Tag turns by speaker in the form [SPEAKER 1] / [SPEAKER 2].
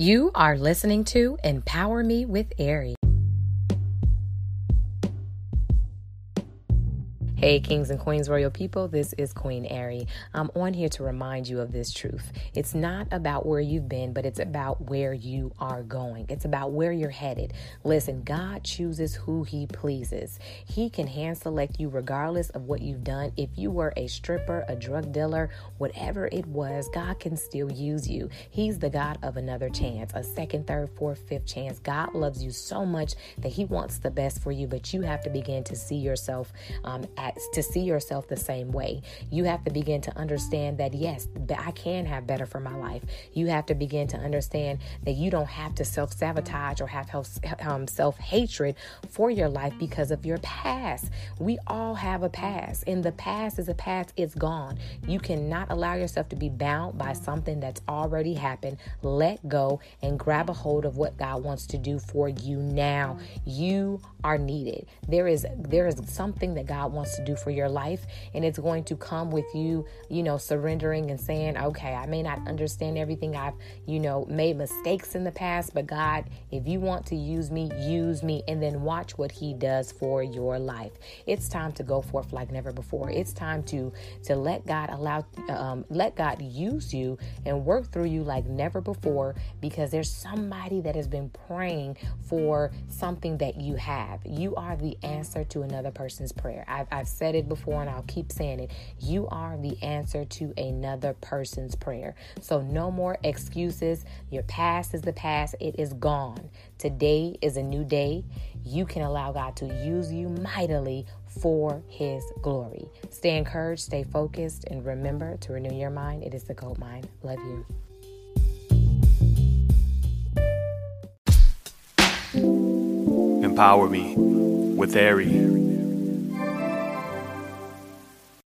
[SPEAKER 1] You are listening to Empower Me with Ari. Hey, kings and queens, royal people, this is Queen Ari. I'm on here to remind you of this truth. It's not about where you've been, but it's about where you are going. It's about where you're headed. Listen, God chooses who He pleases. He can hand select you regardless of what you've done. If you were a stripper, a drug dealer, whatever it was, God can still use you. He's the God of another chance, a second, third, fourth, fifth chance. God loves you so much that He wants the best for you, but you have to begin to see yourself um, to see yourself the same way. You have to begin to understand that, yes, I can have better for my life. You have to begin to understand that you don't have to self sabotage or have um, self hatred for your life because of your past. We all have a past, and the past is a past, it's gone. You cannot allow yourself to be bound by something that's already happened. Let go and grab a hold of what God wants to do for you now. You are needed. There is there is something that God wants to to do for your life. And it's going to come with you, you know, surrendering and saying, okay, I may not understand everything. I've, you know, made mistakes in the past, but God, if you want to use me, use me. And then watch what He does for your life. It's time to go forth like never before. It's time to to let God allow, um, let God use you and work through you like never before because there's somebody that has been praying for something that you have. You are the answer to another person's prayer. I've, I've said it before and I'll keep saying it. You are the answer to another person's prayer. So no more excuses. Your past is the past, it is gone. Today is a new day. You can allow God to use you mightily for his glory. Stay encouraged, stay focused, and remember to renew your mind. It is the gold mine. Love you.
[SPEAKER 2] Empower me with Ari.